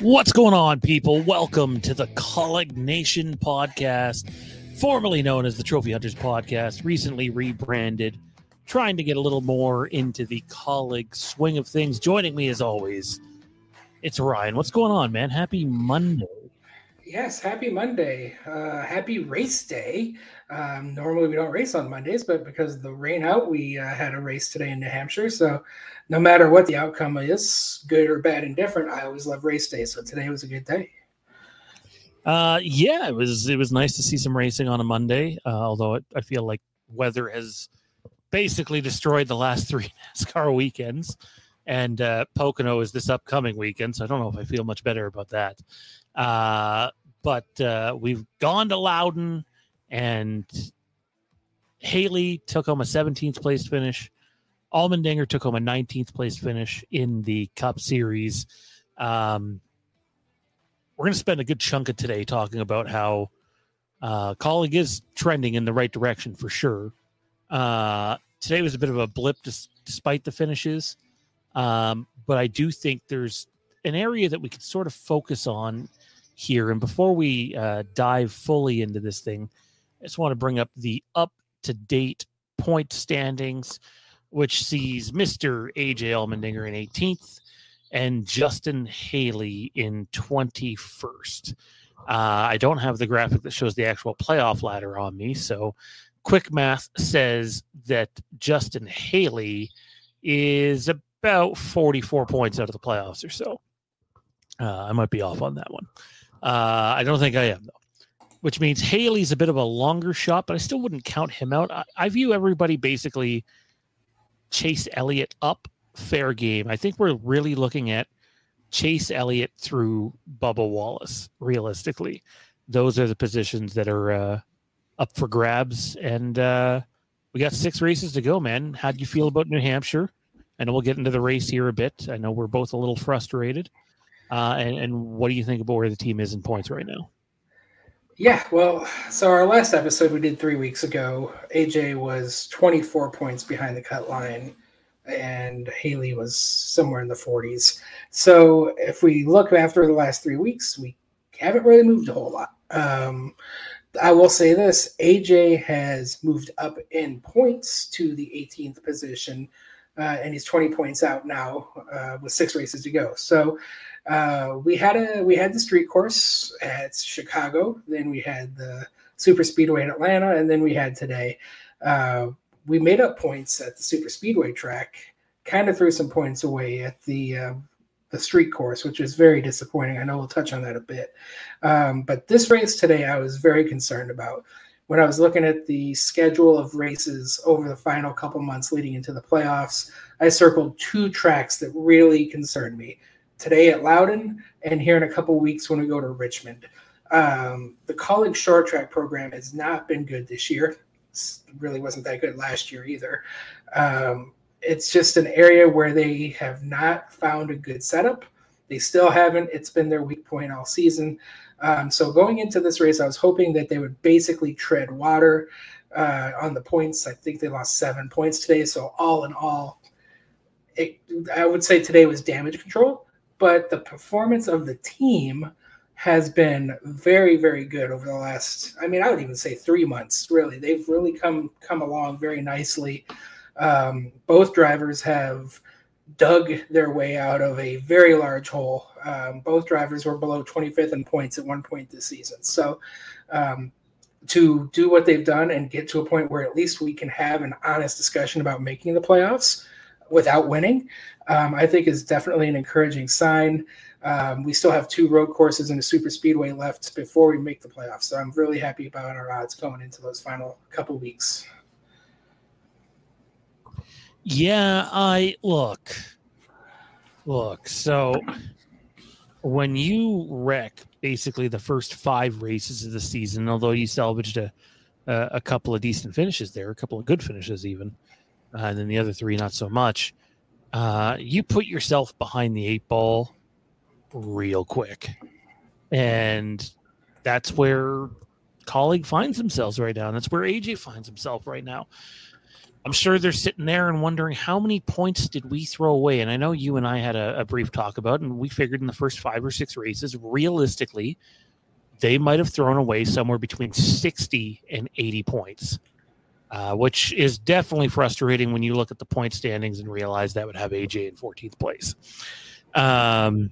What's going on, people? Welcome to the Kaulig Nation podcast, formerly known as the Trophy Hunters podcast, recently rebranded, trying to get a little more into the Kaulig swing of things. Joining me, as always, it's Ryan. What's going on, man? Happy Monday. Yes, happy Monday. Uh, happy race day. Um, normally we don't race on Mondays, but because of the rain out, we uh, had a race today in New Hampshire. So no matter what the outcome is, good or bad, indifferent, I always love race day. So today was a good day. Uh, yeah, it was. It was nice to see some racing on a Monday. Uh, although it, I feel like weather has basically destroyed the last three NASCAR weekends, and uh, Pocono is this upcoming weekend. So I don't know if I feel much better about that. Uh, but uh, we've gone to Loudon, and Haley took home a 17th place finish. Allmendinger took home a 19th place finish in the Cup Series. Um, we're going to spend a good chunk of today talking about how uh, is trending in the right direction for sure. Uh, today was a bit of a blip dis- despite the finishes, um, but I do think there's an area that we could sort of focus on here. And before we uh, dive fully into this thing, I just want to bring up the up to date point standings which sees Mr. AJ Allmendinger in 18th and Justin Haley in 21st. Uh, I don't have the graphic that shows the actual playoff ladder on me, so quick math says that Justin Haley is about 44 points out of the playoffs or so. Uh, I might be off on that one. Uh, I don't think I am, though, which means Haley's a bit of a longer shot, but I still wouldn't count him out. I, I view everybody basically – Chase Elliott up, fair game. I think we're really looking at Chase Elliott through Bubba Wallace. Realistically, those are the positions that are uh, up for grabs. And uh, we got six races to go, man. How do you feel about New Hampshire? And we'll get into the race here a bit. I know we're both a little frustrated. Uh, and, and what do you think about where the team is in points right now? Yeah, well, so our last episode we did three weeks ago, AJ was 24 points behind the cut line, and Haley was somewhere in the 40s. So if we look after the last three weeks, we haven't really moved a whole lot. Um, I will say this AJ has moved up in points to the 18th position, uh, and he's 20 points out now uh, with six races to go. So uh, we had a we had the street course at Chicago, then we had the super speedway in Atlanta, and then we had today. Uh, we made up points at the super speedway track, kind of threw some points away at the uh, the street course, which is very disappointing. I know we'll touch on that a bit. Um, but this race today, I was very concerned about. When I was looking at the schedule of races over the final couple months leading into the playoffs, I circled two tracks that really concerned me today at Loudon, and here in a couple weeks when we go to Richmond. Um, the Kaulig short track program has not been good this year. Really wasn't that good last year either. Um, it's just an area where they have not found a good setup. They still haven't. It's been their weak point all season. Um, so going into this race, I was hoping that they would basically tread water uh, on the points. I think they lost seven points today. So all in all, it, I would say today was damage control but the performance of the team has been very very good over the last i mean i would even say three months really they've really come come along very nicely um, both drivers have dug their way out of a very large hole um, both drivers were below 25th in points at one point this season so um, to do what they've done and get to a point where at least we can have an honest discussion about making the playoffs without winning, um, I think is definitely an encouraging sign. Um, we still have two road courses and a super speedway left before we make the playoffs. So I'm really happy about our odds going into those final couple weeks. Yeah, I look, look. So when you wreck basically the first five races of the season, although you salvaged a a couple of decent finishes there, a couple of good finishes even uh, and then the other three not so much. Uh, you put yourself behind the eight ball real quick, and that's where Kaulig finds themselves right now, and that's where AJ finds himself right now. I'm sure they're sitting there and wondering how many points did we throw away. And I know you and I had a, a brief talk about, and we figured in the first five or six races, realistically, they might have thrown away somewhere between 60 and 80 points, uh, which is definitely frustrating when you look at the point standings and realize that would have AJ in 14th place. Um,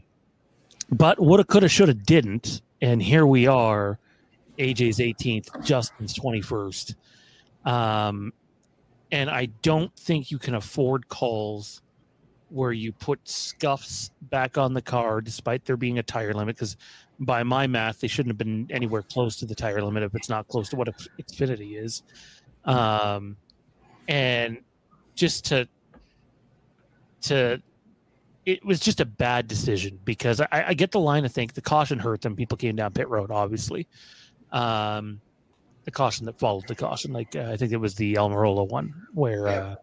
but woulda, coulda, shoulda, didn't, and here we are. AJ's 18th, Justin's 21st. Um, and I don't think you can afford calls where you put scuffs back on the car despite there being a tire limit because by my math they shouldn't have been anywhere close to the tire limit if it's not close to what xfinity is um, and just to to it was just a bad decision because I, I, get the line. I think the caution hurt them. People came down pit road, obviously. Um, the caution that followed the caution, like uh, I think it was the Almirola one, where yeah, uh,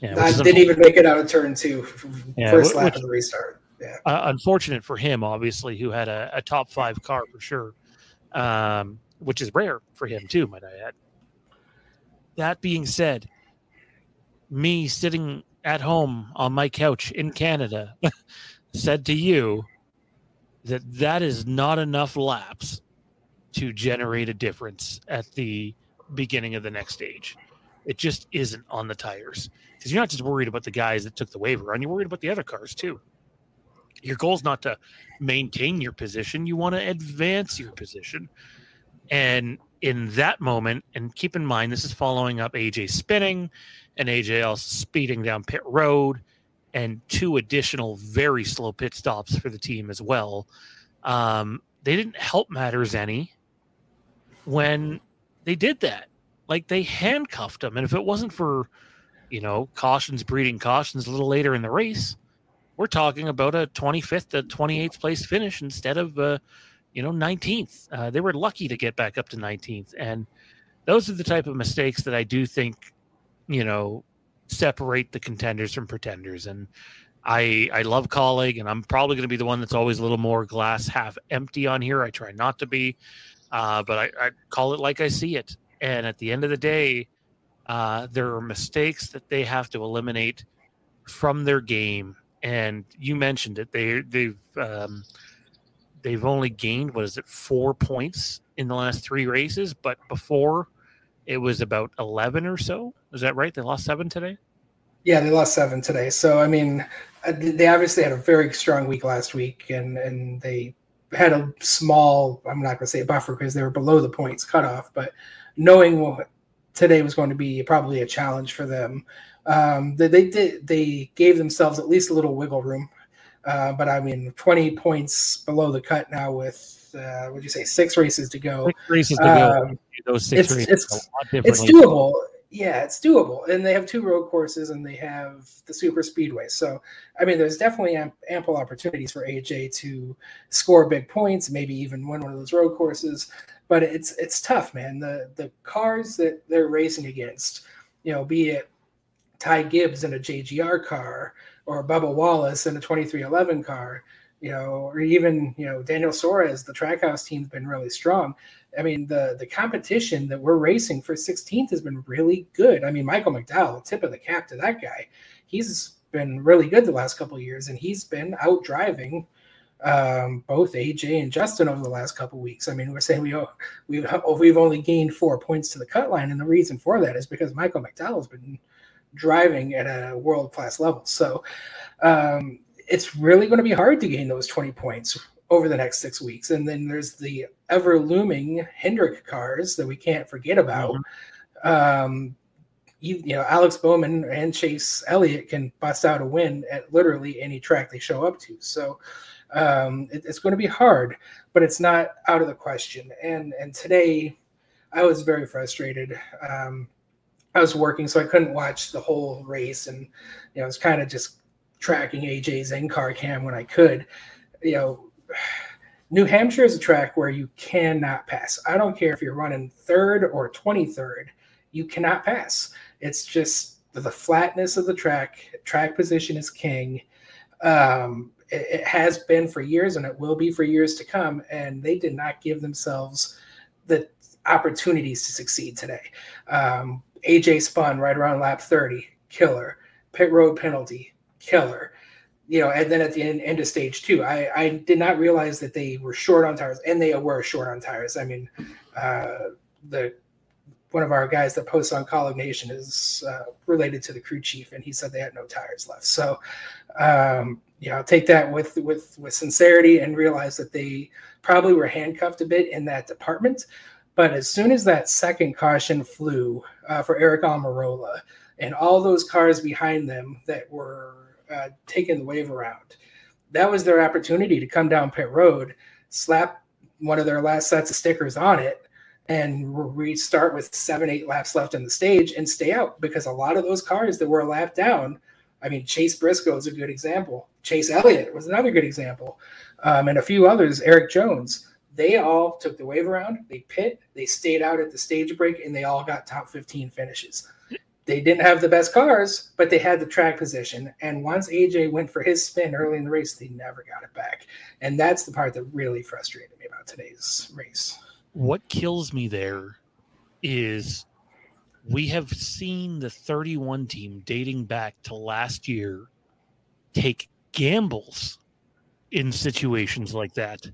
yeah I didn't even make it out of turn two, yeah, first lap of the restart. Yeah, uh, unfortunate for him, obviously, who had a, a top five car for sure, um, which is rare for him too, might I add. That being said, me sitting at home on my couch in Canada said to you that that is not enough laps to generate a difference at the beginning of the next stage. It just isn't on the tires because you're not just worried about the guys that took the wave around, you're worried about the other cars too. Your goal is not to maintain your position, you want to advance your position. And in that moment, and keep in mind, this is following up AJ spinning and AJ also speeding down pit road and two additional very slow pit stops for the team as well. Um, they didn't help matters any when they did that. Like they handcuffed him. And if it wasn't for, you know, cautions breeding cautions a little later in the race, we're talking about a 25th to 28th place finish instead of, uh, you know, 19th. Uh, they were lucky to get back up to 19th. And those are the type of mistakes that I do think, you know, separate the contenders from pretenders. And I I love Kaulig, and I'm probably going to be the one that's always a little more glass half empty on here. I try not to be, uh, but I, I, call it like I see it. And at the end of the day, uh, there are mistakes that they have to eliminate from their game. And you mentioned it; they they've um, they've only gained what is it four points in the last three races, but before it was about eleven or so. Is that right? They lost seven today. Yeah, they lost seven today. So I mean, uh, they obviously had a very strong week last week, and and they had a small, I'm not going to say a buffer because they were below the points cutoff, but knowing what today was going to be probably a challenge for them, um, they, they did they gave themselves at least a little wiggle room. Uh, but I mean, 20 points below the cut now with uh, what do you say, six races to go. Six races to um, go. Those six it's, races it's, it's doable yeah, it's doable. And they have two road courses and they have the super speedway. So, I mean, there's definitely ample opportunities for AJ to score big points, maybe even win one of those road courses. But it's it's tough, man. The the cars that they're racing against, you know, be it Ty Gibbs in a JGR car or Bubba Wallace in a 23XI car, you know, or even, you know, Daniel Suarez, the Trackhouse team's been really strong. I mean, the the competition that we're racing for 16th has been really good. I mean, Michael McDowell, tip of the cap to that guy. He's been really good the last couple years, and he's been out driving um, both AJ and Justin over the last couple weeks. I mean, we're saying we we we've only gained four points to the cut line, and the reason for that is because Michael McDowell's been driving at a world class level. So um, it's really going to be hard to gain those 20 points over the next six weeks. And then there's the ever looming Hendrick cars that we can't forget about. Mm-hmm. Um, you, you, know, Alex Bowman and Chase Elliott can bust out a win at literally any track they show up to. So um, it, it's going to be hard, but it's not out of the question. And and today, I was very frustrated. Um, I was working, so I couldn't watch the whole race, and you know, I was kind of just tracking AJ's in car cam when I could. You know, New Hampshire is a track where you cannot pass. I don't care if you're running third or 23rd, you cannot pass. It's just the flatness of the track. Track position is king. Um, it, it, has been for years and it will be for years to come. And they did not give themselves the opportunities to succeed today. Um, AJ spun right around lap 30, killer. Pit road penalty, killer. You know, and then at the end, end of stage two, I, I did not realize that they were short on tires, and they were short on tires. I mean, uh, the one of our guys that posts on Kaulig Nation is uh, related to the crew chief, and he said they had no tires left. So, um, you take that with with with sincerity and realize that they probably were handcuffed a bit in that department. But as soon as that second caution flew uh, for Eric Almirola and all those cars behind them that were uh, taking the wave around, that was their opportunity to come down pit road, slap one of their last sets of stickers on it, and restart with seven, eight laps left in the stage and stay out because a lot of those cars that were a lap down. I mean, Chase Briscoe is a good example. Chase Elliott was another good example, um, and a few others. Erik Jones they all took the wave around, they pit, they stayed out at the stage break, and they all got top 15 finishes. They didn't have the best cars, but they had the track position. And once AJ went for his spin early in the race, they never got it back. And that's the part that really frustrated me about today's race. What kills me there is we have seen the 31 team dating back to last year take gambles in situations like that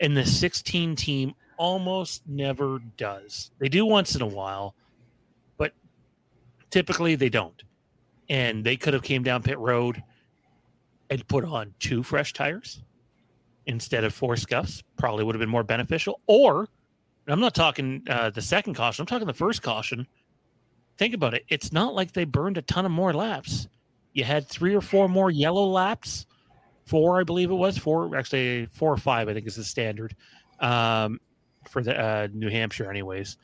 and the 16 team almost never does. They do once in a while, typically they don't. And they could have came down pit road and put on two fresh tires instead of four scuffs. Probably would have been more beneficial. Or I'm not talking uh, the second caution. I'm talking the first caution. Think about it. It's not like they burned a ton of more laps. You had three or four more yellow laps four, I believe it was four, actually four or five, I think is the standard um, for the uh, New Hampshire, anyways.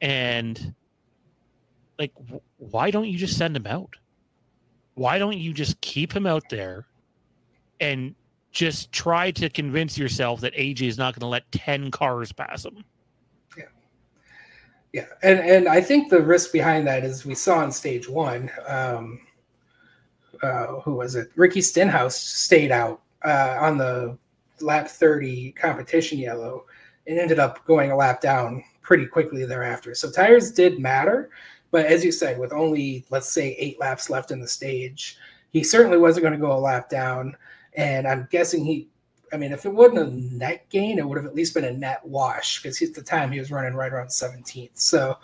And like, why don't you just send him out? Why don't you just keep him out there and just try to convince yourself that AJ is not going to let 10 cars pass him? Yeah. Yeah. And, and I think the risk behind that is we saw in stage one, um, uh, who was it? Ricky Stenhouse stayed out uh, on the lap 30 competition yellow and ended up going a lap down pretty quickly thereafter. So tires did matter, but as you said, with only let's say eight laps left in the stage, he certainly wasn't going to go a lap down. And I'm guessing he, I mean, if it wasn't a net gain, it would have at least been a net wash because at the time he was running right around 17th. So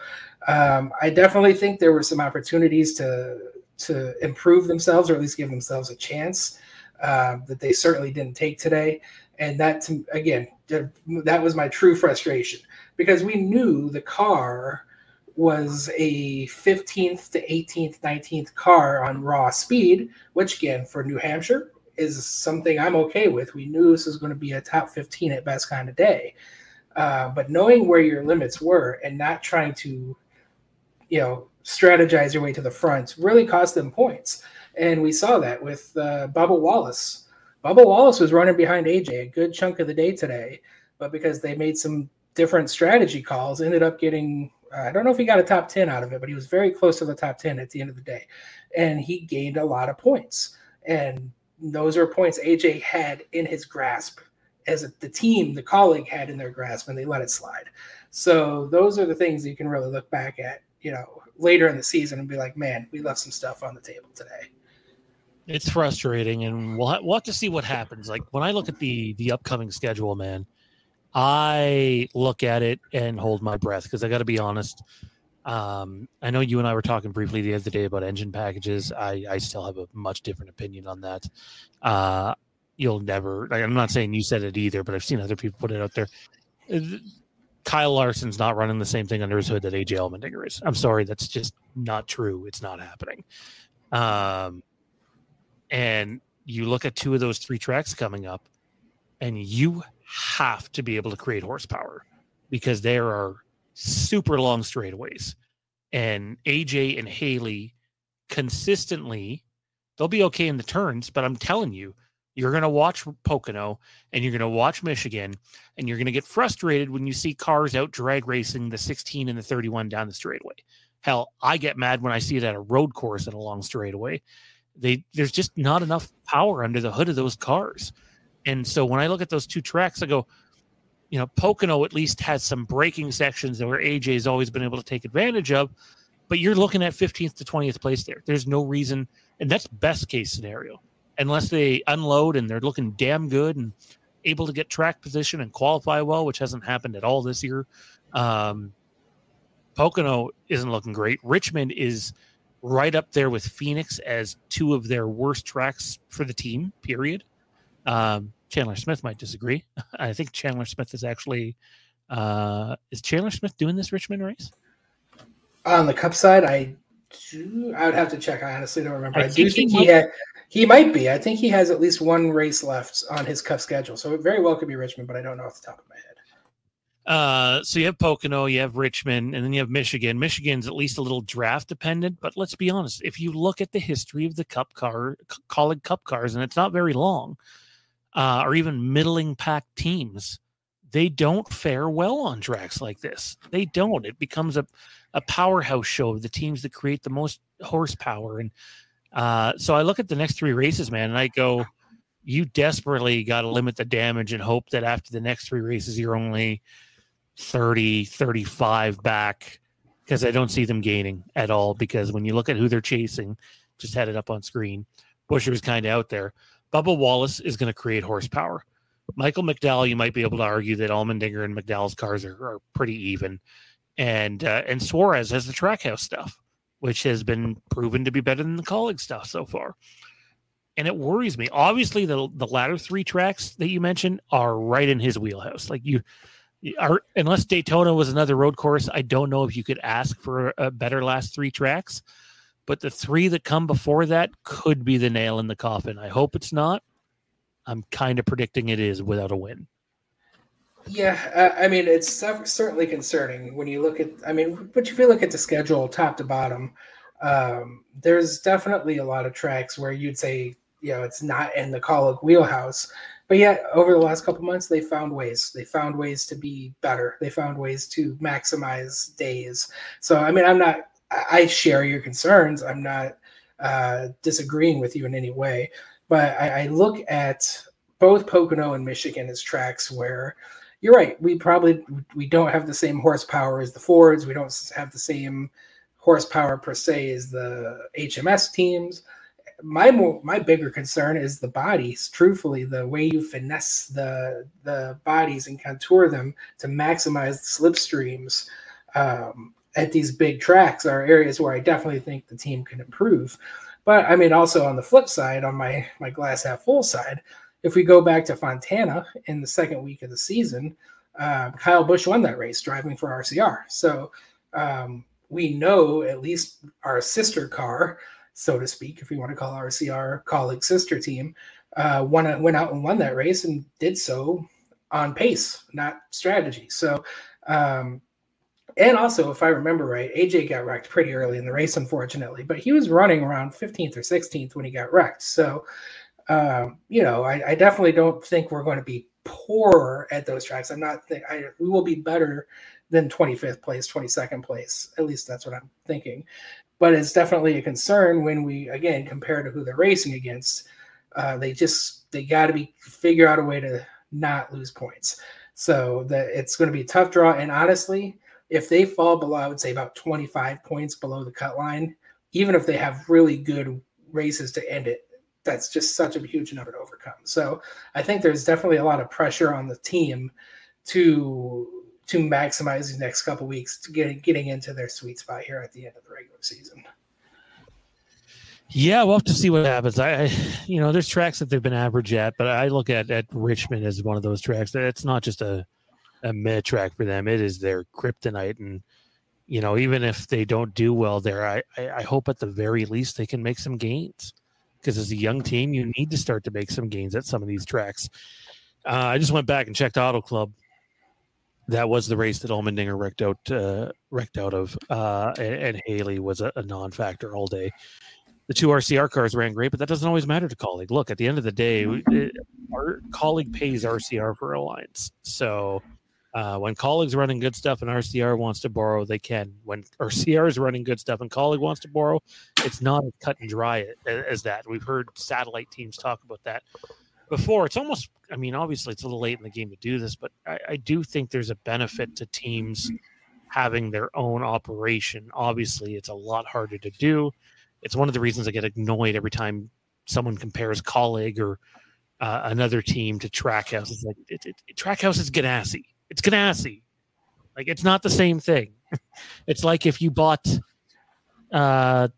um, I definitely think there were some opportunities to to improve themselves or at least give themselves a chance uh, that they certainly didn't take today. And that, to, again, that was my true frustration because we knew the car was a 15th to 18th, 19th car on raw speed, which again for New Hampshire is something I'm okay with. We knew this was going to be a top 15 at best kind of day. Uh, but knowing where your limits were and not trying to, you know, strategize your way to the front really cost them points. And we saw that with uh, Bubba Wallace. Bubba Wallace was running behind AJ a good chunk of the day today, but because they made some different strategy calls, ended up getting Uh, I don't know if he got a top 10 out of it, but he was very close to the top 10 at the end of the day. And he gained a lot of points. And those are points AJ had in his grasp as the team, the Kaulig had in their grasp, and they let it slide. So those are the things you can really look back at, you know, later in the season and be like, man, we left some stuff on the table today. It's frustrating, and we'll ha- we'll have to see what happens. Like when I look at the the upcoming schedule, man, I look at it and hold my breath because I got to be honest. Um, I know you and I were talking briefly the other day about engine packages. I, I still have a much different opinion on that. Uh, you'll never. I'm not saying you said it either, but I've seen other people put it out there. Kyle Larson's not running the same thing under his hood that AJ Allmendinger is. I'm sorry, that's just not true. It's not happening. Um, and you look at two of those three tracks coming up, and you have to be able to create horsepower because there are super long straightaways. And AJ and Haley consistently, they'll be okay in the turns, but I'm telling you, you're going to watch Pocono and you're going to watch Michigan and you're going to get frustrated when you see cars out drag racing the 16 and the 31 down the straightaway. Hell, I get mad when I see it at a road course at a long straightaway. They there's just not enough power under the hood of those cars. And so when I look at those two tracks, I go, you know, Pocono at least has some braking sections where AJ has always been able to take advantage of. but you're looking at 15th to 20th place there. There's no reason, and that's best case scenario, unless they unload and they're looking damn good and able to get track position and qualify well, which hasn't happened at all this year. Um, Pocono isn't looking great. Richmond is right up there with Phoenix as two of their worst tracks for the team, period. Um, Chandler Smith might disagree. I think Chandler Smith is actually uh, is Chandler Smith doing this Richmond race? On the cup side, I do, I would have to check. I honestly don't remember. I, I do think he, he had he might be. I think he has at least one race left on his cup schedule. So it very well could be Richmond, but I don't know off the top of my head. Uh, so you have Pocono, you have Richmond, and then you have Michigan. Michigan's at least a little draft dependent, but let's be honest. If you look at the history of the Cup car, Kaulig Cup cars, and it's not very long, uh, or even middling pack teams, they don't fare well on tracks like this. They don't. It becomes a, a powerhouse show of the teams that create the most horsepower. And uh, so I look at the next three races, man, and I go, you desperately got to limit the damage and hope that after the next three races, you're only 30, 35 back because I don't see them gaining at all. Because when you look at who they're chasing, just had it up on screen, Buescher is kind of out there. Bubba Wallace is going to create horsepower. Michael McDowell, you might be able to argue that Allmendinger and McDowell's cars are, are pretty even, and uh, and Suarez has the trackhouse stuff, which has been proven to be better than the Kaulig stuff so far. And it worries me. Obviously, the the latter three tracks that you mentioned are right in his wheelhouse. Like you, are unless Daytona was another road course, I don't know if you could ask for a better last three tracks. But the three that come before that could be the nail in the coffin. I hope it's not. I'm kind of predicting it is without a win. Yeah, I mean it's certainly concerning when you look at. I mean, but if you look at the schedule top to bottom, um, there's definitely a lot of tracks where you'd say, you know, it's not in the Kaulig wheelhouse. But yet, over the last couple months, they found ways. They found ways to be better. They found ways to maximize days. So, I mean, I'm not. I share your concerns. I'm not uh, disagreeing with you in any way. But I, I look at both Pocono and Michigan as tracks where you're right. We probably we don't have the same horsepower as the Fords. We don't have the same horsepower per se as the HMS teams. My more my bigger concern is the bodies. Truthfully, the way you finesse the the bodies and contour them to maximize the slipstreams um, at these big tracks are areas where I definitely think the team can improve. But I mean, also on the flip side, on my my glass half full side, if we go back to Fontana in the second week of the season, uh, Kyle Busch won that race driving for RCR. So um, we know at least our sister car, so to speak, if we want to call RCR Kaulig sister team, uh, won, went out and won that race and did so on pace, not strategy. So um, and also, if I remember right, AJ got wrecked pretty early in the race, unfortunately, but he was running around 15th or 16th when he got wrecked. So, um, you know, I, I, definitely don't think we're going to be poor at those tracks. I'm not think I we will be better than 25th place, 22nd place. At least that's what I'm thinking. But it's definitely a concern when we again compare to who they're racing against. Uh, they just they got to be figure out a way to not lose points. So that it's going to be a tough draw. And honestly, if they fall below, I would say about 25 points below the cut line, even if they have really good races to end it, that's just such a huge number to overcome. So I think there's definitely a lot of pressure on the team to to maximize the next couple weeks to get getting into their sweet spot here at the end of the regular season. Yeah, we'll have to see what happens. I, I, you know, there's tracks that they've been average at, but I look at at Richmond as one of those tracks it's not just a a mid track for them. It is their kryptonite, and you know, even if they don't do well there, I I, I hope at the very least they can make some gains because as a young team, you need to start to make some gains at some of these tracks. Uh, I just went back and checked Auto Club. That was the race that Allmendinger wrecked out uh, wrecked out of, uh, and, and, Haley was a, a non-factor all day. The two RCR cars ran great, but that doesn't always matter to Kaulig. Look, at the end of the day, it, our Kaulig pays RCR for alliance, so uh, when Kaulig's running good stuff and RCR wants to borrow, they can. When RCR is running good stuff and Kaulig wants to borrow, it's not as cut and dry as that. We've heard satellite teams talk about that before. It's almost, I mean, obviously it's a little late in the game to do this, but I, I do think there's a benefit to teams having their own operation. Obviously, it's a lot harder to do. It's one of the reasons I get annoyed every time someone compares Kaulig or uh, another team to Trackhouse. It's like it, it, Trackhouse is Ganassi. It's Ganassi. Like it's not the same thing. it's like if you bought uh,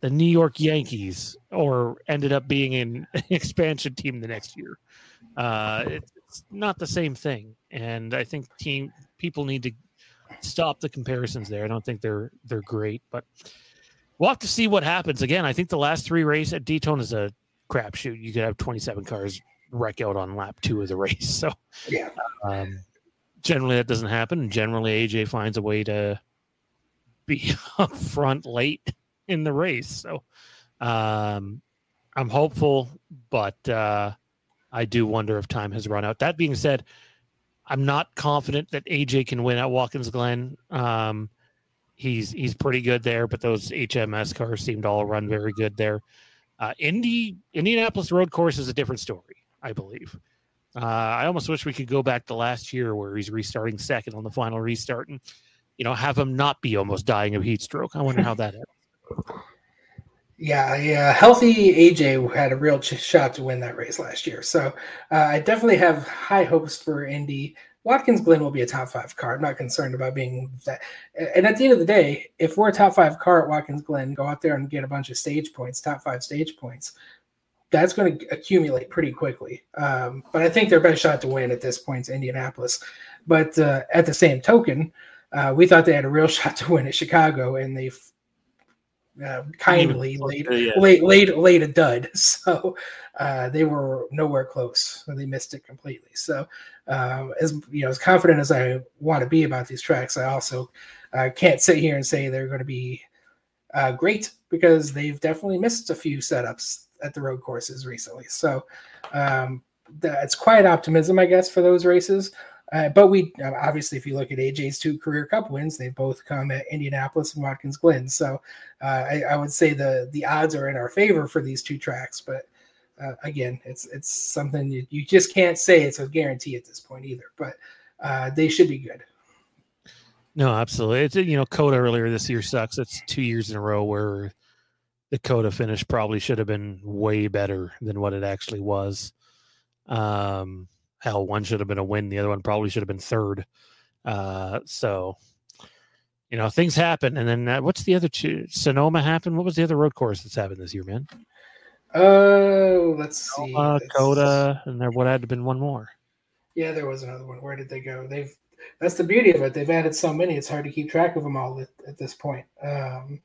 the New York Yankees or ended up being an expansion team the next year. Uh, it's not the same thing, and I think team people need to stop the comparisons there. I don't think they're they're great, but we'll have to see what happens. Again, I think the last three races at Daytona is a crapshoot. You could have 27 cars wreck out on lap two of the race. So yeah, um, generally that doesn't happen. Generally, AJ finds a way to be up front late in the race. So um, I'm hopeful, but uh, I do wonder if time has run out. That being said, I'm not confident that AJ can win at Watkins Glen. Um, he's he's pretty good there, but those HMS cars seem to all run very good there. Uh, Indy Indianapolis Road Course is a different story, I believe. Uh, I almost wish we could go back to last year where he's restarting second on the final restart and you know have him not be almost dying of heat stroke. I wonder how that ends. Yeah, yeah. Healthy AJ had a real ch- shot to win that race last year. So uh, I definitely have high hopes for Indy. Watkins Glen will be a top five car. I'm not concerned about being that. And at the end of the day, if we're a top five car at Watkins Glen, go out there and get a bunch of stage points, top five stage points, that's going to accumulate pretty quickly. Um, but I think their best shot to win at this point is Indianapolis. But uh, at the same token, uh, we thought they had a real shot to win at Chicago, and they uh, kindly laid, yeah. laid, laid, laid a dud. So uh, they were nowhere close. They missed it completely. So uh, as you know, as confident as I want to be about these tracks, I also uh, can't sit here and say they're going to be uh, great because they've definitely missed a few setups at the road courses recently. So um, that's quiet optimism, I guess, for those races. Uh, but we obviously, if you look at AJ's two career Cup wins, they've both come at Indianapolis and Watkins Glen. So uh, I, I, would say the the odds are in our favor for these two tracks. But uh, again, it's it's something you, you, just can't say it's a guarantee at this point either. But uh, they should be good. No, absolutely. It's you know, COTA earlier this year sucks. It's two years in a row where the COTA finish probably should have been way better than what it actually was. Um, hell, one should have been a win. The other one probably should have been third. Uh, so, you know, things happen. And then uh, what's the other two? Sonoma happened. What was the other road course that's happened this year, man? Oh, uh, let's see. Uh, COTA, and there would have been one more. Yeah, there was another one. Where did they go? They've that's the beauty of it. They've added so many; it's hard to keep track of them all at, at this point. Um,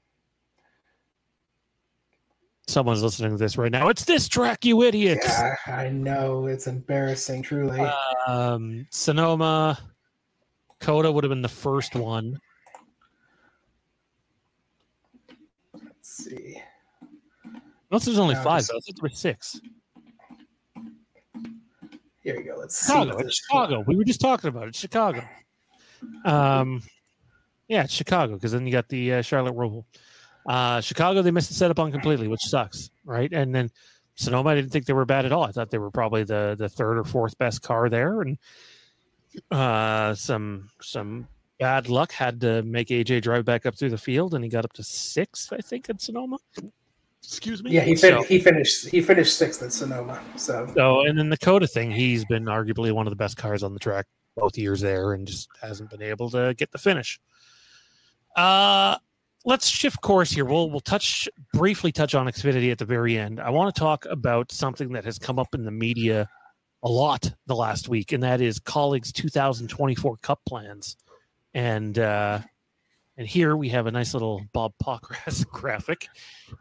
someone's listening to this right now. It's this track, you idiots. Yeah, I know. It's embarrassing, truly. Um, Sonoma, COTA would have been the first one. Let's see. Unless there's only no, five, though. I think there were six. Here we go. Let's Chicago. It's Chicago. We were just talking about it. Chicago. Um, yeah, it's Chicago because then you got the uh, Charlotte Roval. Uh, Chicago, they missed the setup on completely, which sucks, right? And then Sonoma, I didn't think they were bad at all. I thought they were probably the the third or fourth best car there, and uh, some some bad luck had to make AJ drive back up through the field, and he got up to sixth, I think, at Sonoma. Excuse me. Yeah, he fin- so, he finished he finished sixth at Sonoma. So so and then the COTA thing, he's been arguably one of the best cars on the track both years there, and just hasn't been able to get the finish. Uh let's shift course here. We'll we'll touch briefly touch on Xfinity at the very end. I want to talk about something that has come up in the media a lot the last week, and that is Kaulig's 2024 Cup plans. And uh, and here we have a nice little Bob Pockrass graphic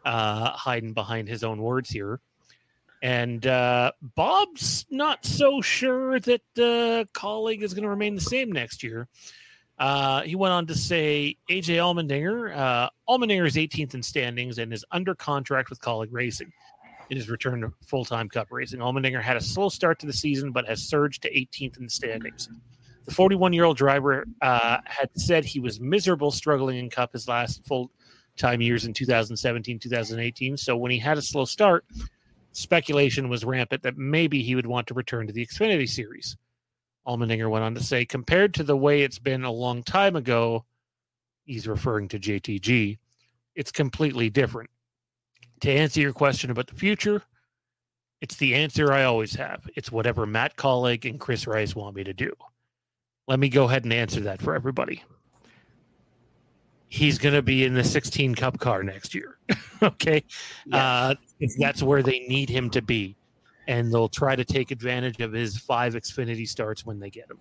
uh, hiding behind his own words here. And uh, Bob's not so sure that uh, Kaulig is going to remain the same next year. Uh, he went on to say AJ Allmendinger, uh, Allmendinger is 18th in standings and is under contract with Kaulig Racing in his return to full time Cup racing. Allmendinger had a slow start to the season, but has surged to 18th in the standings. The 41 year old driver uh, had said he was miserable struggling in Cup his last full time years in 2017, 2018. So when he had a slow start, speculation was rampant that maybe he would want to return to the Xfinity Series. Allmendinger went on to say, compared to the way it's been a long time ago, he's referring to JTG. It's completely different. To answer your question about the future, it's the answer I always have. It's whatever Matt Kaulig and Chris Rice want me to do. Let me go ahead and answer that for everybody. He's going to be in the 16 Cup car next year. okay. Uh, that's where they need him to be. And they'll try to take advantage of his five Xfinity starts when they get him.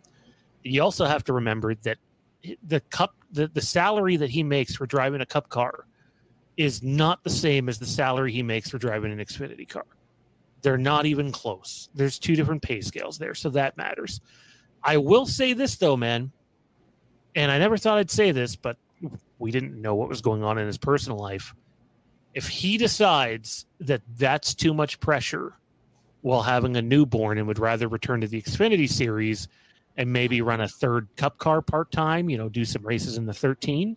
You also have to remember that the cup, the, the salary that he makes for driving a cup car is not the same as the salary he makes for driving an Xfinity car. They're not even close. There's two different pay scales there, so that matters. I will say this though, man, and I never thought I'd say this, but we didn't know what was going on in his personal life. If he decides that that's too much pressure while having a newborn and would rather return to the Xfinity series and maybe run a third cup car part time, you know, do some races in the 13,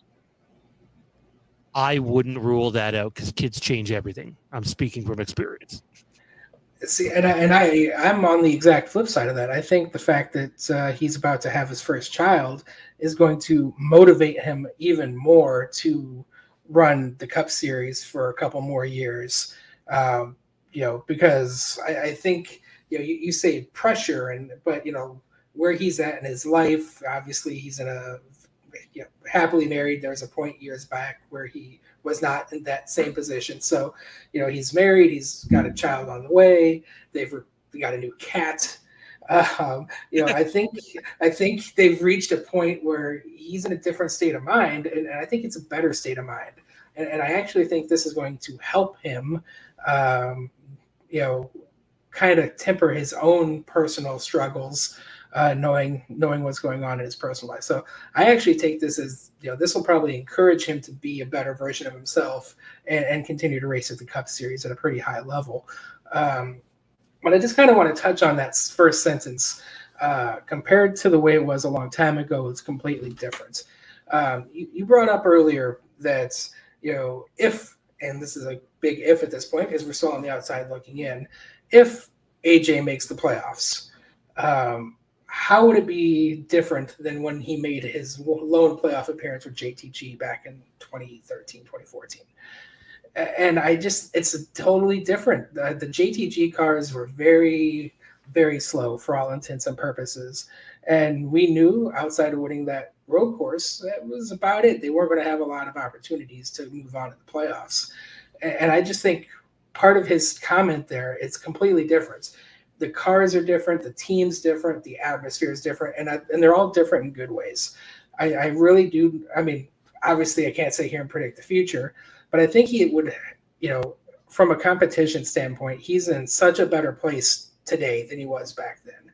I wouldn't rule that out because kids change everything. I'm speaking from experience. See, and I, and I I'm on the exact flip side of that. I think the fact that uh, he's about to have his first child is going to motivate him even more to run the Cup Series for a couple more years. Um, you know, because I, I think you know you, you say pressure, and but you know where he's at in his life. Obviously, he's in a you know, happily married. There was a point years back where he was not in that same position. So, you know, he's married. He's got a child on the way. They've re- got a new cat. Um, you know, I think I think they've reached a point where he's in a different state of mind, and, and I think it's a better state of mind. And, and, I actually think this is going to help him, um, you know, kind of temper his own personal struggles uh, knowing knowing what's going on in his personal life. So I actually take this as you know this will probably encourage him to be a better version of himself and, and continue to race at the Cup Series at a pretty high level. Um, but I just kind of want to touch on that first sentence. Uh, compared to the way it was a long time ago, it's completely different. Um, you, you brought up earlier that you know if and this is a big if at this point because we're still on the outside looking in. If AJ makes the playoffs, um, how would it be different than when he made his lone playoff appearance with JTG back in 2013, 2014? And I just, it's totally different. The, the JTG cars were very, very slow for all intents and purposes. And we knew outside of winning that road course, that was about it. They weren't going to have a lot of opportunities to move on to the playoffs. And I just think part of his comment there, it's completely different the cars are different, the team's different, the atmosphere is different, and I, and they're all different in good ways. I, I really do. I mean, obviously, I can't sit here and predict the future, but I think he would, you know, from a competition standpoint, he's in such a better place today than he was back then.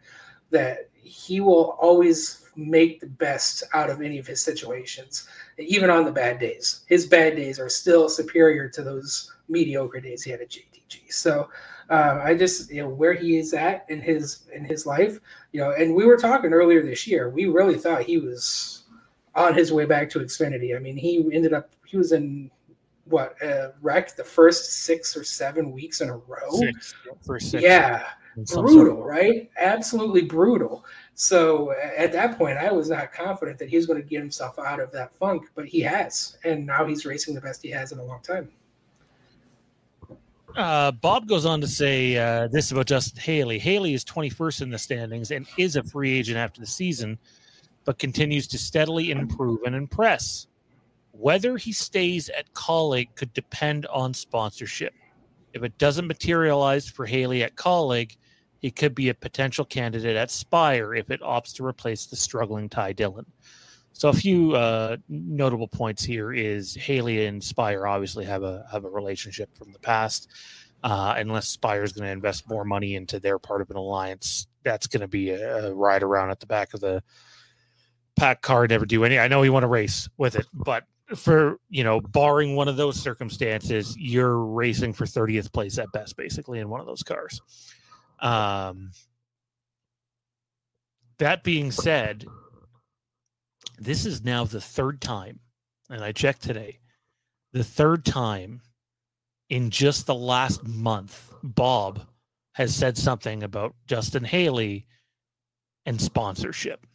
That he will always make the best out of any of his situations, even on the bad days. His bad days are still superior to those mediocre days he had at JTG. So uh, I just you know where he is at in his in his life, you know, and we were talking earlier this year. We really thought he was on his way back to Xfinity. I mean, he ended up he was in what uh, wreck the first six or seven weeks in a row. Six, six. Yeah, brutal, sort right? Absolutely brutal. So at that point, I was not confident that he was going to get himself out of that funk, but he has, and now he's racing the best he has in a long time. Uh, Bob goes on to say uh, this about Justin Haley. Haley is 21st in the standings and is a free agent after the season, but continues to steadily improve and impress. Whether he stays at Kaulig could depend on sponsorship. If it doesn't materialize for Haley at Kaulig, he could be a potential candidate at Spire if it opts to replace the struggling Ty Dillon. So a few uh, notable points here is Haley and Spire obviously have a have a relationship from the past. Uh, unless Spire is going to invest more money into their part of an alliance, that's going to be a, a, ride around at the back of the pack car. Never do any. I know you want to race with it, but for you know, barring one of those circumstances, you're racing for 30th place at best, basically in one of those cars. Um, that being said, this is now the third time, and I checked today, the third time in just the last month, Bob has said something about Justin Haley and sponsorship.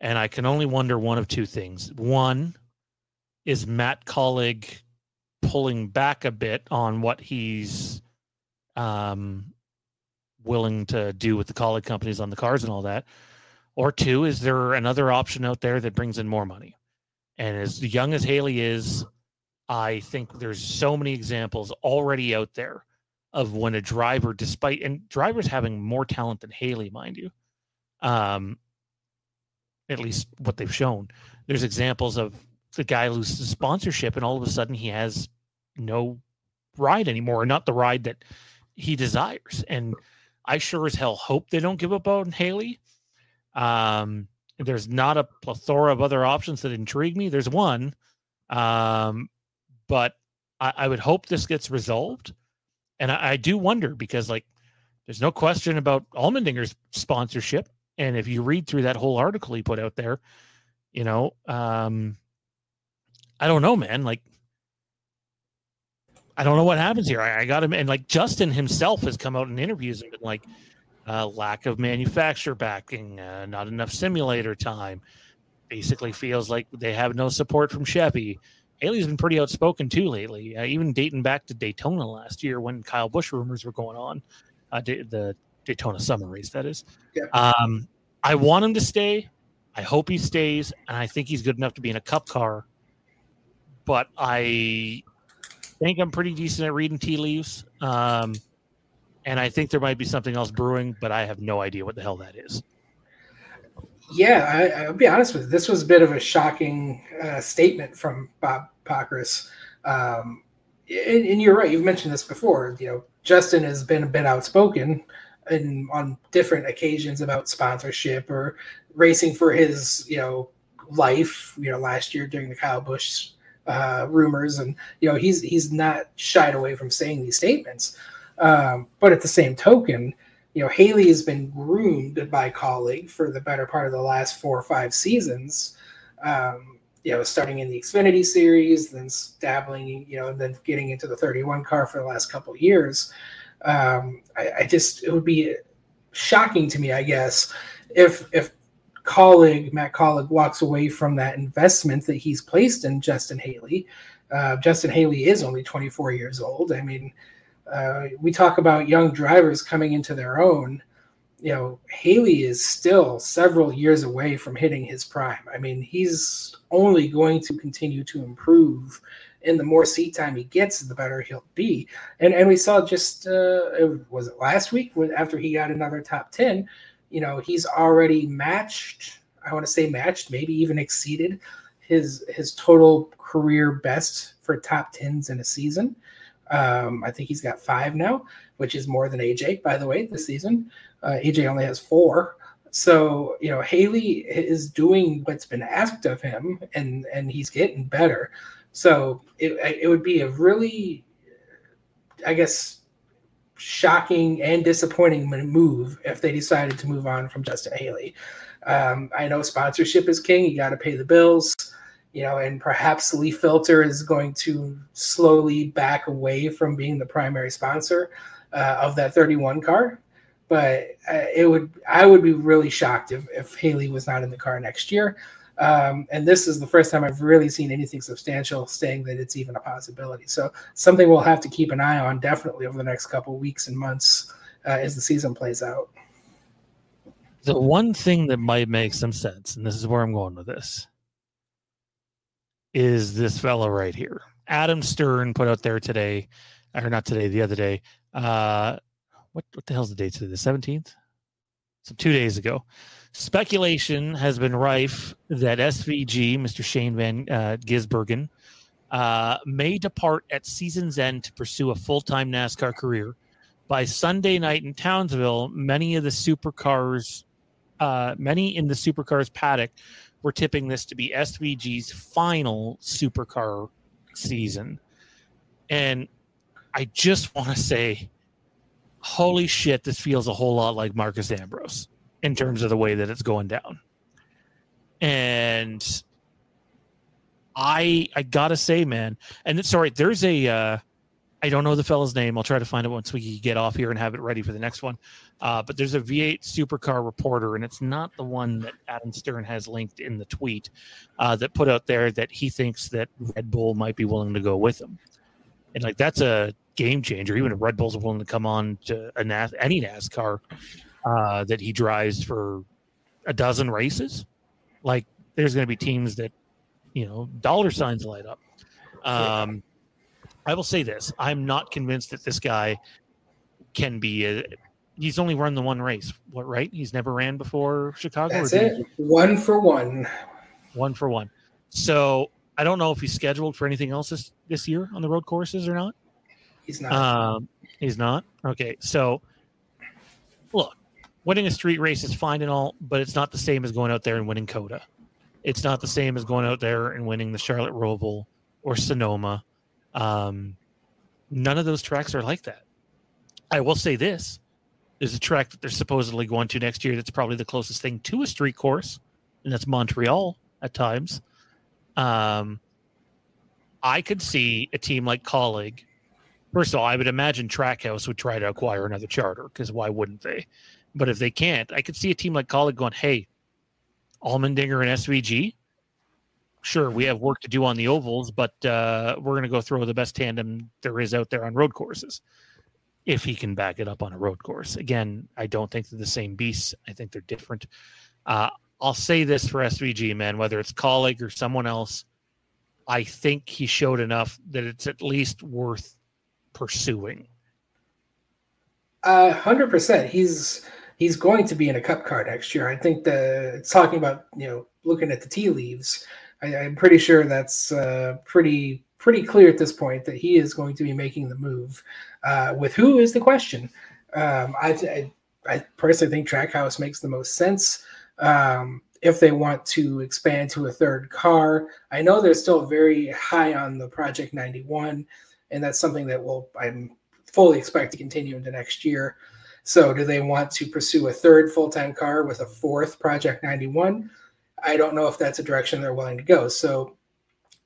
And I can only wonder one of two things. One, is Matt Kaulig pulling back a bit on what he's um, willing to do with the Kaulig companies on the cars and all that? Or two, is there another option out there that brings in more money? And as young as Haley is, I think there's so many examples already out there of when a driver, despite and drivers having more talent than Haley, mind you, um, at least what they've shown. There's examples of the guy loses sponsorship and all of a sudden he has no ride anymore, not the ride that he desires. And I sure as hell hope they don't give up on Haley. Um, there's not a plethora of other options that intrigue me. There's one, um, but I, I, would hope this gets resolved. And I, I, do wonder because, like, there's no question about Allmendinger's sponsorship. And if you read through that whole article he put out there, you know, um, I don't know, man. Like, I don't know what happens here. I, I got him, and like Justin himself has come out in interviews and been like, uh, lack of manufacturer backing, uh, not enough simulator time. Basically, feels like they have no support from Chevy. Haley's been pretty outspoken too lately, uh, even dating back to Daytona last year when Kyle Busch rumors were going on, uh, the Daytona Summer Race, that is. Yeah. Um, I want him to stay. I hope he stays, and I think he's good enough to be in a Cup car. But I think I'm pretty decent at reading tea leaves. Um, and I think there might be something else brewing, but I have no idea what the hell that is. Yeah, I, will be honest with you. This was a bit of a shocking uh, statement from Bob Pockrass. Um, and, and, you're right. You've mentioned this before. You know, Justin has been a bit outspoken and on different occasions about sponsorship or racing for his, you know, life. You know, last year during the Kyle Busch uh, rumors, and you know, he's he's not shied away from saying these statements. Um, but at the same token, you know, Haley has been groomed by Kaulig for the better part of the last four or five seasons. Um, you know, starting in the Xfinity series, then dabbling, you know, and then getting into the 31 car for the last couple years. Um, I, I, just it would be shocking to me, I guess, if if Kaulig Matt Kaulig walks away from that investment that he's placed in Justin Haley. Uh, Justin Haley is only 24 years old. I mean, uh, we talk about young drivers coming into their own. You know, Haley is still several years away from hitting his prime. I mean, he's only going to continue to improve, and the more seat time he gets, the better he'll be. And and we saw just uh, was it last week after he got another top ten. You know, he's already matched. I want to say matched, maybe even exceeded his his total career best for top tens in a season. Um, I think he's got five now, which is more than AJ, by the way, this season. Uh, AJ only has four. So you know, Haley is doing what's been asked of him, and and he's getting better. So it it would be a really, I guess, shocking and disappointing move if they decided to move on from Justin Haley. Um, I know sponsorship is king; you got to pay the bills you know, and perhaps Leaf Filter is going to slowly back away from being the primary sponsor uh, of that 31 car. But uh, it would, I would be really shocked if, if Haley was not in the car next year. Um, and this is the first time I've really seen anything substantial saying that it's even a possibility. So something we'll have to keep an eye on definitely over the next couple weeks and months uh, as the season plays out. The one thing that might make some sense, and this is where I'm going with this, is this fellow right here. Adam Stern put out there today, or not today, the other day. Uh, what what the hell's the date today? The seventeenth. So two days ago, speculation has been rife that SVG, Mr. Shane Van uh, Gisbergen, uh, may depart at season's end to pursue a full time NASCAR career. By Sunday night in Townsville, many of the supercars, uh, many in the supercars paddock we're tipping this to be SVG's final supercar season. And I just want to say, holy shit, this feels a whole lot like Marcos Ambrose in terms of the way that it's going down. And I I gotta say, man, and sorry, there's a uh, I don't know the fellow's name. I'll try to find it once we get off here and have it ready for the next one. Uh, but there's a V8 supercar reporter, and it's not the one that Adam Stern has linked in the tweet uh, that put out there that he thinks that Red Bull might be willing to go with him. And like that's a game changer. Even if Red Bull's willing to come on to a NAS- any NASCAR uh, that he drives for a dozen races, like there's going to be teams that you know dollar signs light up. Um, I will say this: I'm not convinced that this guy can be. A, he's only run the one race, what? Right? He's never ran before Chicago. That's it. He, one for one. One for one. So I don't know if he's scheduled for anything else this this year on the road courses or not. He's not. Um, he's not. Okay, so look, winning a street race is fine and all, but it's not the same as going out there and winning COTA. It's not the same as going out there and winning the Charlotte Roval or Sonoma um, none of those tracks are like that. I will say this: there's a track that they're supposedly going to next year that's probably the closest thing to a street course, and that's Montreal at times. Um, I could see a team like Kaulig. First of all, I would imagine Trackhouse would try to acquire another charter because why wouldn't they? But if they can't, I could see a team like Kaulig going, "Hey, Allmendinger and SVG, sure we have work to do on the ovals, but uh, we're going to go throw the best tandem there is out there on road courses. If he can back it up on a road course, again, I don't think they're the same beasts. I think they're different. Uh, I'll say this for SVG, man, whether it's Kaulig or someone else, I think he showed enough that it's at least worth pursuing. Hundred percent. He's he's going to be in a cup car next year. I think the talking about you know looking at the tea leaves. I, am pretty sure that's uh, pretty pretty clear at this point that he is going to be making the move. Uh, with who is the question? Um, I, I, I personally think Trackhouse makes the most sense. Um, if they want to expand to a third car, I know they're still very high on the Project 91, and that's something that will I'm fully expect to continue into next year. So, do they want to pursue a third full time car with a fourth Project 91? I don't know if that's a direction they're willing to go. So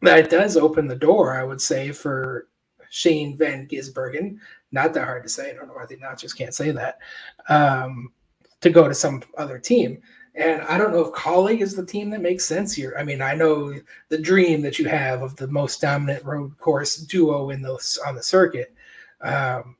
that does open the door, I would say, for Shane Van Gisbergen. Not that hard to say. I don't know why the announcers can't say that. Um, to go to some other team. And I don't know if Kaulig is the team that makes sense here. I mean, I know the dream that you have of the most dominant road course duo in those on the circuit. Um,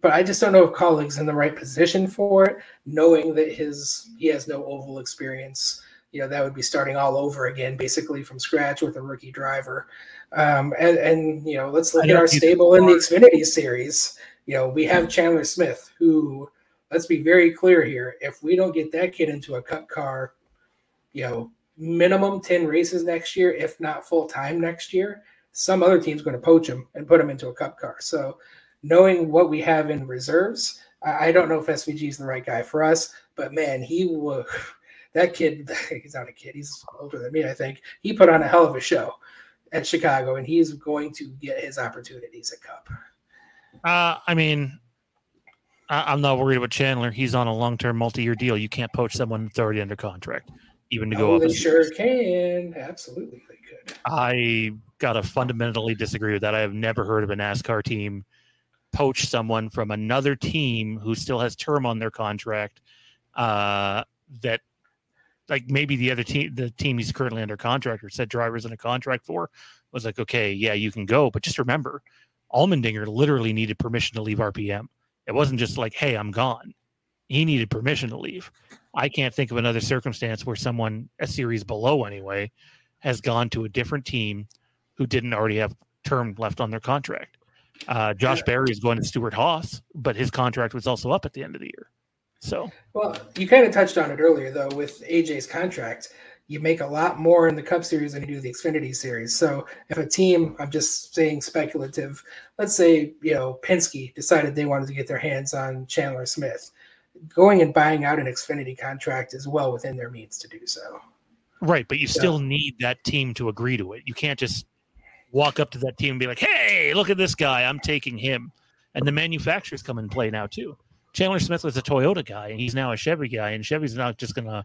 but I just don't know if Kaulig's in the right position for it, knowing that his he has no oval experience. You know that would be starting all over again basically from scratch with a rookie driver. Um, and, and you know let's look at our stable in the xfinity series. You know we have chandler smith who let's be very clear here if we don't get that kid into a cup car you know minimum 10 races next year if not full time next year some other team's going to poach him and put him into a cup car. So knowing what we have in reserves I, I don't know if svg is the right guy for us but man he will that kid, he's not a kid, he's older than me, I think. He put on a hell of a show at Chicago, and he's going to get his opportunities at Cup. Uh, I mean, I, am not worried about Chandler. He's on a long term, multi year deal. You can't poach someone that's already under contract, even to go oh, up. They sure can. Absolutely, they could. I got to fundamentally disagree with that. I have never heard of a NASCAR team poach someone from another team who still has term on their contract uh, that like maybe the other team, the team he's currently under contract or said drivers in a contract for, was like, okay, yeah, you can go, but just remember, Allmendinger literally needed permission to leave RPM. It wasn't just like, hey, I'm gone. He needed permission to leave. I can't think of another circumstance where someone a series below anyway has gone to a different team who didn't already have term left on their contract. Uh, Josh Berry is going to Stewart-Haas, but his contract was also up at the end of the year. So, well, you kind of touched on it earlier, though, with AJ's contract. You make a lot more in the Cup Series than you do the Xfinity Series. So, if a team, I'm just saying speculative, let's say, you know, Penske decided they wanted to get their hands on Chandler Smith, going and buying out an Xfinity contract is well within their means to do so. Right. But you so, still need that team to agree to it. You can't just walk up to that team and be like, hey, look at this guy. I'm taking him. And the manufacturers come in play now, too. Chandler Smith was a Toyota guy, and he's now a Chevy guy, and Chevy's not just gonna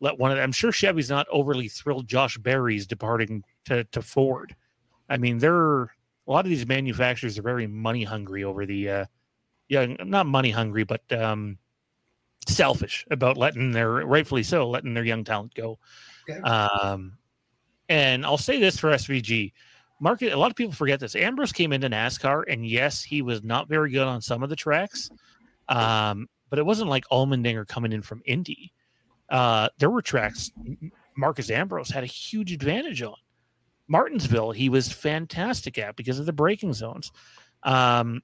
let one of them. I'm sure Chevy's not overly thrilled Josh Berry's departing to, to Ford. I mean, they're a lot of these manufacturers are very money hungry over the, uh, yeah, not money hungry, but um, selfish about letting their rightfully so letting their young talent go. Yeah. Um, and I'll say this for SVG. Market a lot of people forget this. Ambrose came into NASCAR, and yes, he was not very good on some of the tracks. Um, but it wasn't like Allmendinger coming in from Indy. Uh, there were tracks Marcos Ambrose had a huge advantage on. Martinsville, he was fantastic at because of the braking zones. Um,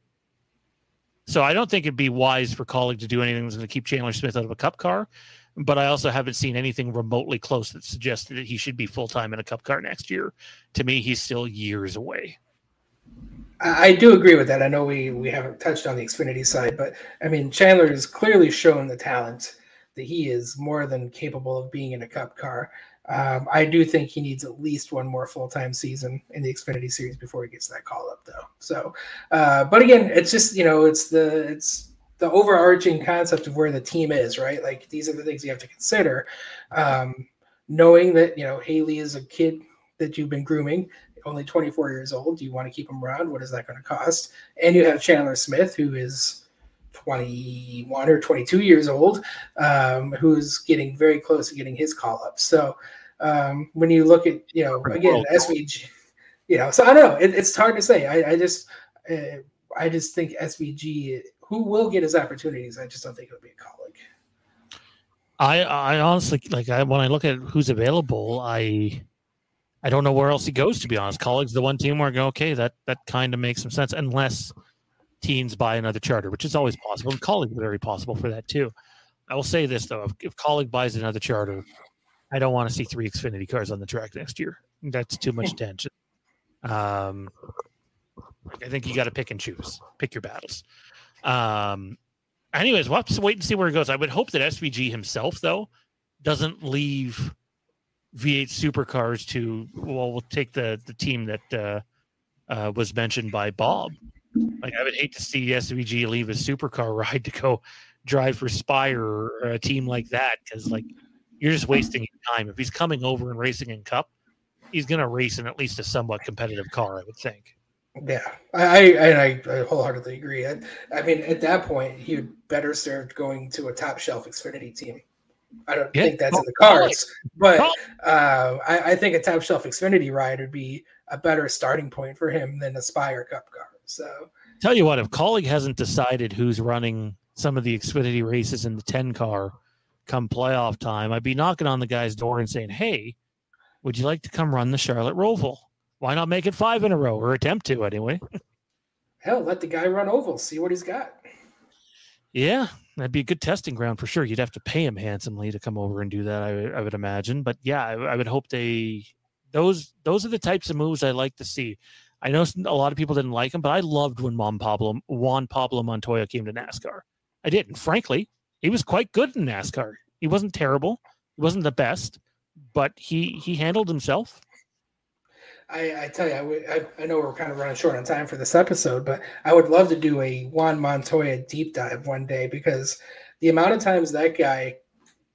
so I don't think it'd be wise for Kaulig to do anything that's going to keep Chandler Smith out of a cup car. But I also haven't seen anything remotely close that suggested that he should be full time in a cup car next year. To me, he's still years away. I do agree with that. I know we we haven't touched on the Xfinity side, but I mean Chandler has clearly shown the talent that he is more than capable of being in a Cup car. Um, I do think he needs at least one more full time season in the Xfinity Series before he gets that call up, though. So, uh, but again, it's just you know it's the it's the overarching concept of where the team is, right? Like these are the things you have to consider. Um, knowing that you know Haley is a kid that you've been grooming only 24 years old. Do you want to keep him around? What is that going to cost? And you have Chandler Smith, who is 21 or 22 years old, um, who's getting very close to getting his call up. So um, when you look at, you know, again, SVG, you know, so I don't know. It, it's hard to say. I, I just, uh, I just think SVG, who will get his opportunities, I just don't think it'll be a Kaulig. I, I honestly like I, when I look at who's available, I I don't know where else he goes. To be honest, Kaulig's, the one team where I go, okay, that that kind of makes some sense, unless teams buy another charter, which is always possible. And is very possible for that too. I will say this though: if, if Kaulig buys another charter, I don't want to see three Xfinity cars on the track next year. That's too much tension. Um, I think you got to pick and choose, pick your battles. Um, anyways, we'll have to wait and see where it goes. I would hope that SVG himself, though, doesn't leave V8 supercars to well, we'll take the the team that uh, uh, was mentioned by Bob. Like I would hate to see SVG leave a supercar ride to go drive for Spire or a team like that because like you're just wasting time. If he's coming over and racing in Cup, he's going to race in at least a somewhat competitive car, I would think. Yeah, I I, I wholeheartely agree. I, I mean, at that point, he would better served going to a top shelf Xfinity team I don't yeah. think that's in the cards, but uh, I, I, think a top shelf Xfinity ride would be a better starting point for him than a Spire Cup car. So, tell you what, if Kaulig hasn't decided who's running some of the Xfinity races in the 10 car come playoff time, I'd be knocking on the guy's door and saying, Hey, would you like to come run the Charlotte Roval? Why not make it five in a row or attempt to anyway? Hell, let the guy run oval, see what he's got. Yeah, that'd be a good testing ground for sure. You'd have to pay him handsomely to come over and do that. I, I would imagine, but yeah, I, I, would hope they those those are the types of moves I like to see. I know a lot of people didn't like him, but I loved when Juan Pablo Juan Pablo Montoya came to NASCAR. I didn't, frankly, he was quite good in NASCAR. He wasn't terrible. He wasn't the best, but he he handled himself. I, I tell you, I, w- I, I know we're kind of running short on time for this episode, but I would love to do a Juan Montoya deep dive one day because the amount of times that guy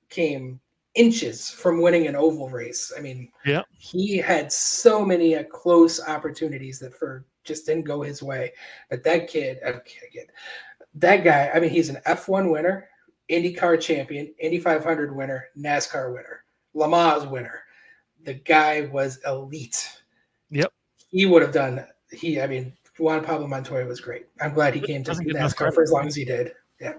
came inches from winning an oval race. I mean, yeah, he had so many uh, close opportunities that for just didn't go his way. But that kid, kid, that guy. I mean, he's an F1 winner, IndyCar champion, Indy 500 winner, NASCAR winner, Le Mans winner. The guy was elite. Yep. He would have done. He, I mean, Juan Pablo Montoya was great. I'm glad he came to NASCAR for as long as he did. Yeah.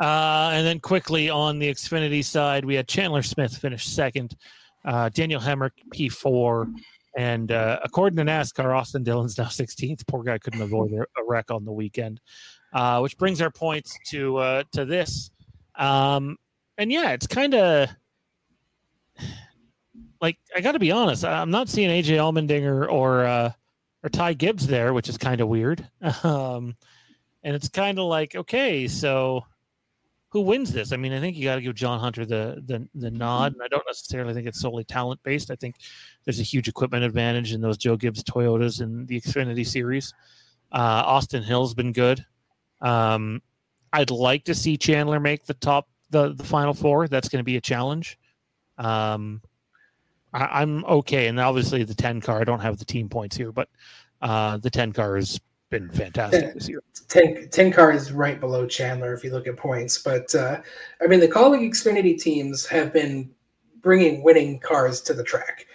Uh, and then quickly on the Xfinity side, we had Chandler Smith finish second, uh, Daniel Hemric P4, and uh, according to NASCAR, Austin Dillon's now 16th. Poor guy couldn't avoid a wreck on the weekend, uh, which brings our points to uh, to this. Um, and yeah, it's kind of like I got to be honest, I'm not seeing AJ Allmendinger or uh, or Ty Gibbs there, which is kind of weird. Um, and it's kind of like, okay, so who wins this? I mean, I think you got to give John Hunter the, the the nod. And I don't necessarily think it's solely talent based. I think there's a huge equipment advantage in those Joe Gibbs Toyotas in the Xfinity Series. Uh, Austin Hill's been good. Um, I'd like to see Chandler make the top the the final four. That's going to be a challenge. Um, I, am okay, and obviously the ten car. I don't have the team points here, but uh, the 10 car has been fantastic this year. 10, 10 car is right below Chandler if you look at points. But uh, I mean, the Kaulig Xfinity teams have been bringing winning cars to the track.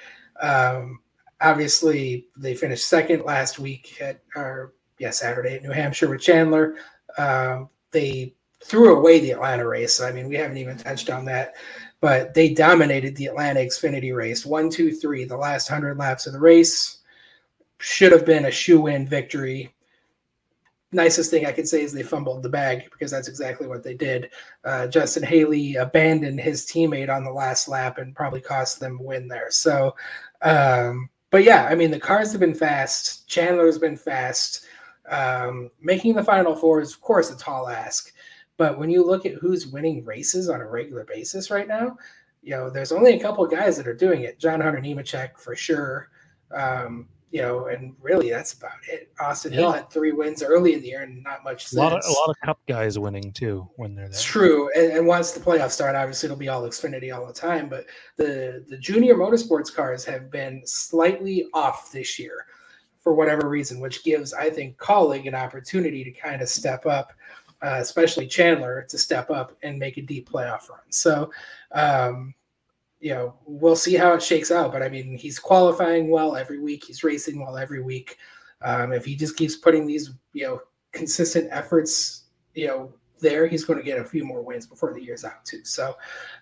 Um, obviously, they finished second last week at, our, yeah, Saturday at New Hampshire with Chandler. Um, they threw away the Atlanta race. I mean, we haven't even touched on that, but they dominated the Atlanta Xfinity race. One, two, three, the last 100 laps of the race should have been a shoe in victory nicest thing I could say is they fumbled the bag because that's exactly what they did. Uh, Justin Haley abandoned his teammate on the last lap and probably cost them a win there. So, um, but yeah, I mean, the cars have been fast. Chandler's been fast. Um, making the final four is, of course, a tall ask. But when you look at who's winning races on a regular basis right now, you know, there's only a couple guys that are doing it. John Hunter Nemechek for sure. Um, you know, and really that's about it. Austin yeah. Hill had three wins early in the year and not much since. A lot of, a lot of cup guys winning too when they're there. It's true. And, and, once the playoffs start, obviously it'll be all Xfinity all the time. But the, the junior motorsports cars have been slightly off this year for whatever reason, which gives, I think, Kaulig an opportunity to kind of step up, uh, especially Chandler to step up and make a deep playoff run. So, um, you know, we'll see how it shakes out. But I mean, he's qualifying well every week. He's racing well every week. Um, if he just keeps putting these, you know, consistent efforts, you know, there, he's going to get a few more wins before the year's out too. So,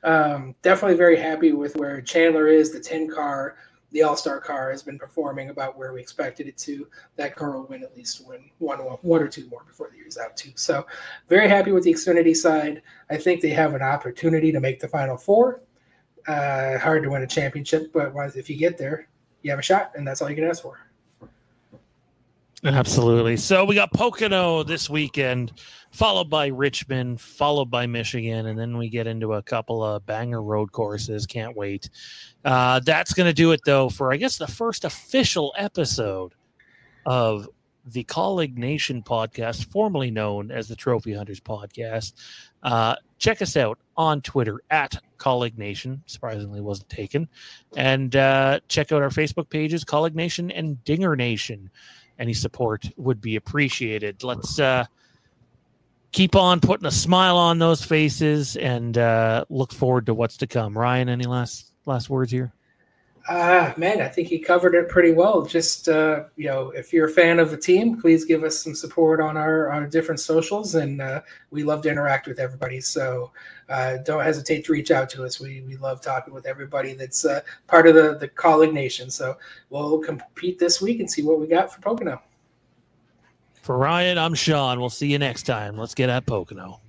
um, definitely very happy with where Chandler is. The 10 car, the All Star car has been performing about where we expected it to. That car will win at least win one, one or two more before the year's out too. So, very happy with the Xfinity side. I think they have an opportunity to make the Final Four uh, hard to win a championship, but if you get there, you have a shot, and that's all you can ask for. Absolutely. So we got Pocono this weekend, followed by Richmond, followed by Michigan, and then we get into a couple of banger road courses. Can't wait. Uh, that's going to do it, though, for I guess the first official episode of the Kaulig Nation podcast, formerly known as the Trophy Hunters podcast. Uh, check us out on Twitter at Kaulig Nation. Surprisingly, wasn't taken. And uh, check out our Facebook pages, Kaulig Nation and Dinger Nation. Any support would be appreciated. Let's uh, keep on putting a smile on those faces and uh, look forward to what's to come. Ryan, any last last words here? Uh, man, I think he covered it pretty well. Just, uh, you know, if you're a fan of the team, please give us some support on our, our different socials. And uh, we love to interact with everybody. So uh, don't hesitate to reach out to us. We, we love talking with everybody that's uh, part of the, the Kaulig Nation. So we'll compete this week and see what we got for Pocono. For Ryan, I'm Sean. We'll see you next time. Let's get at Pocono.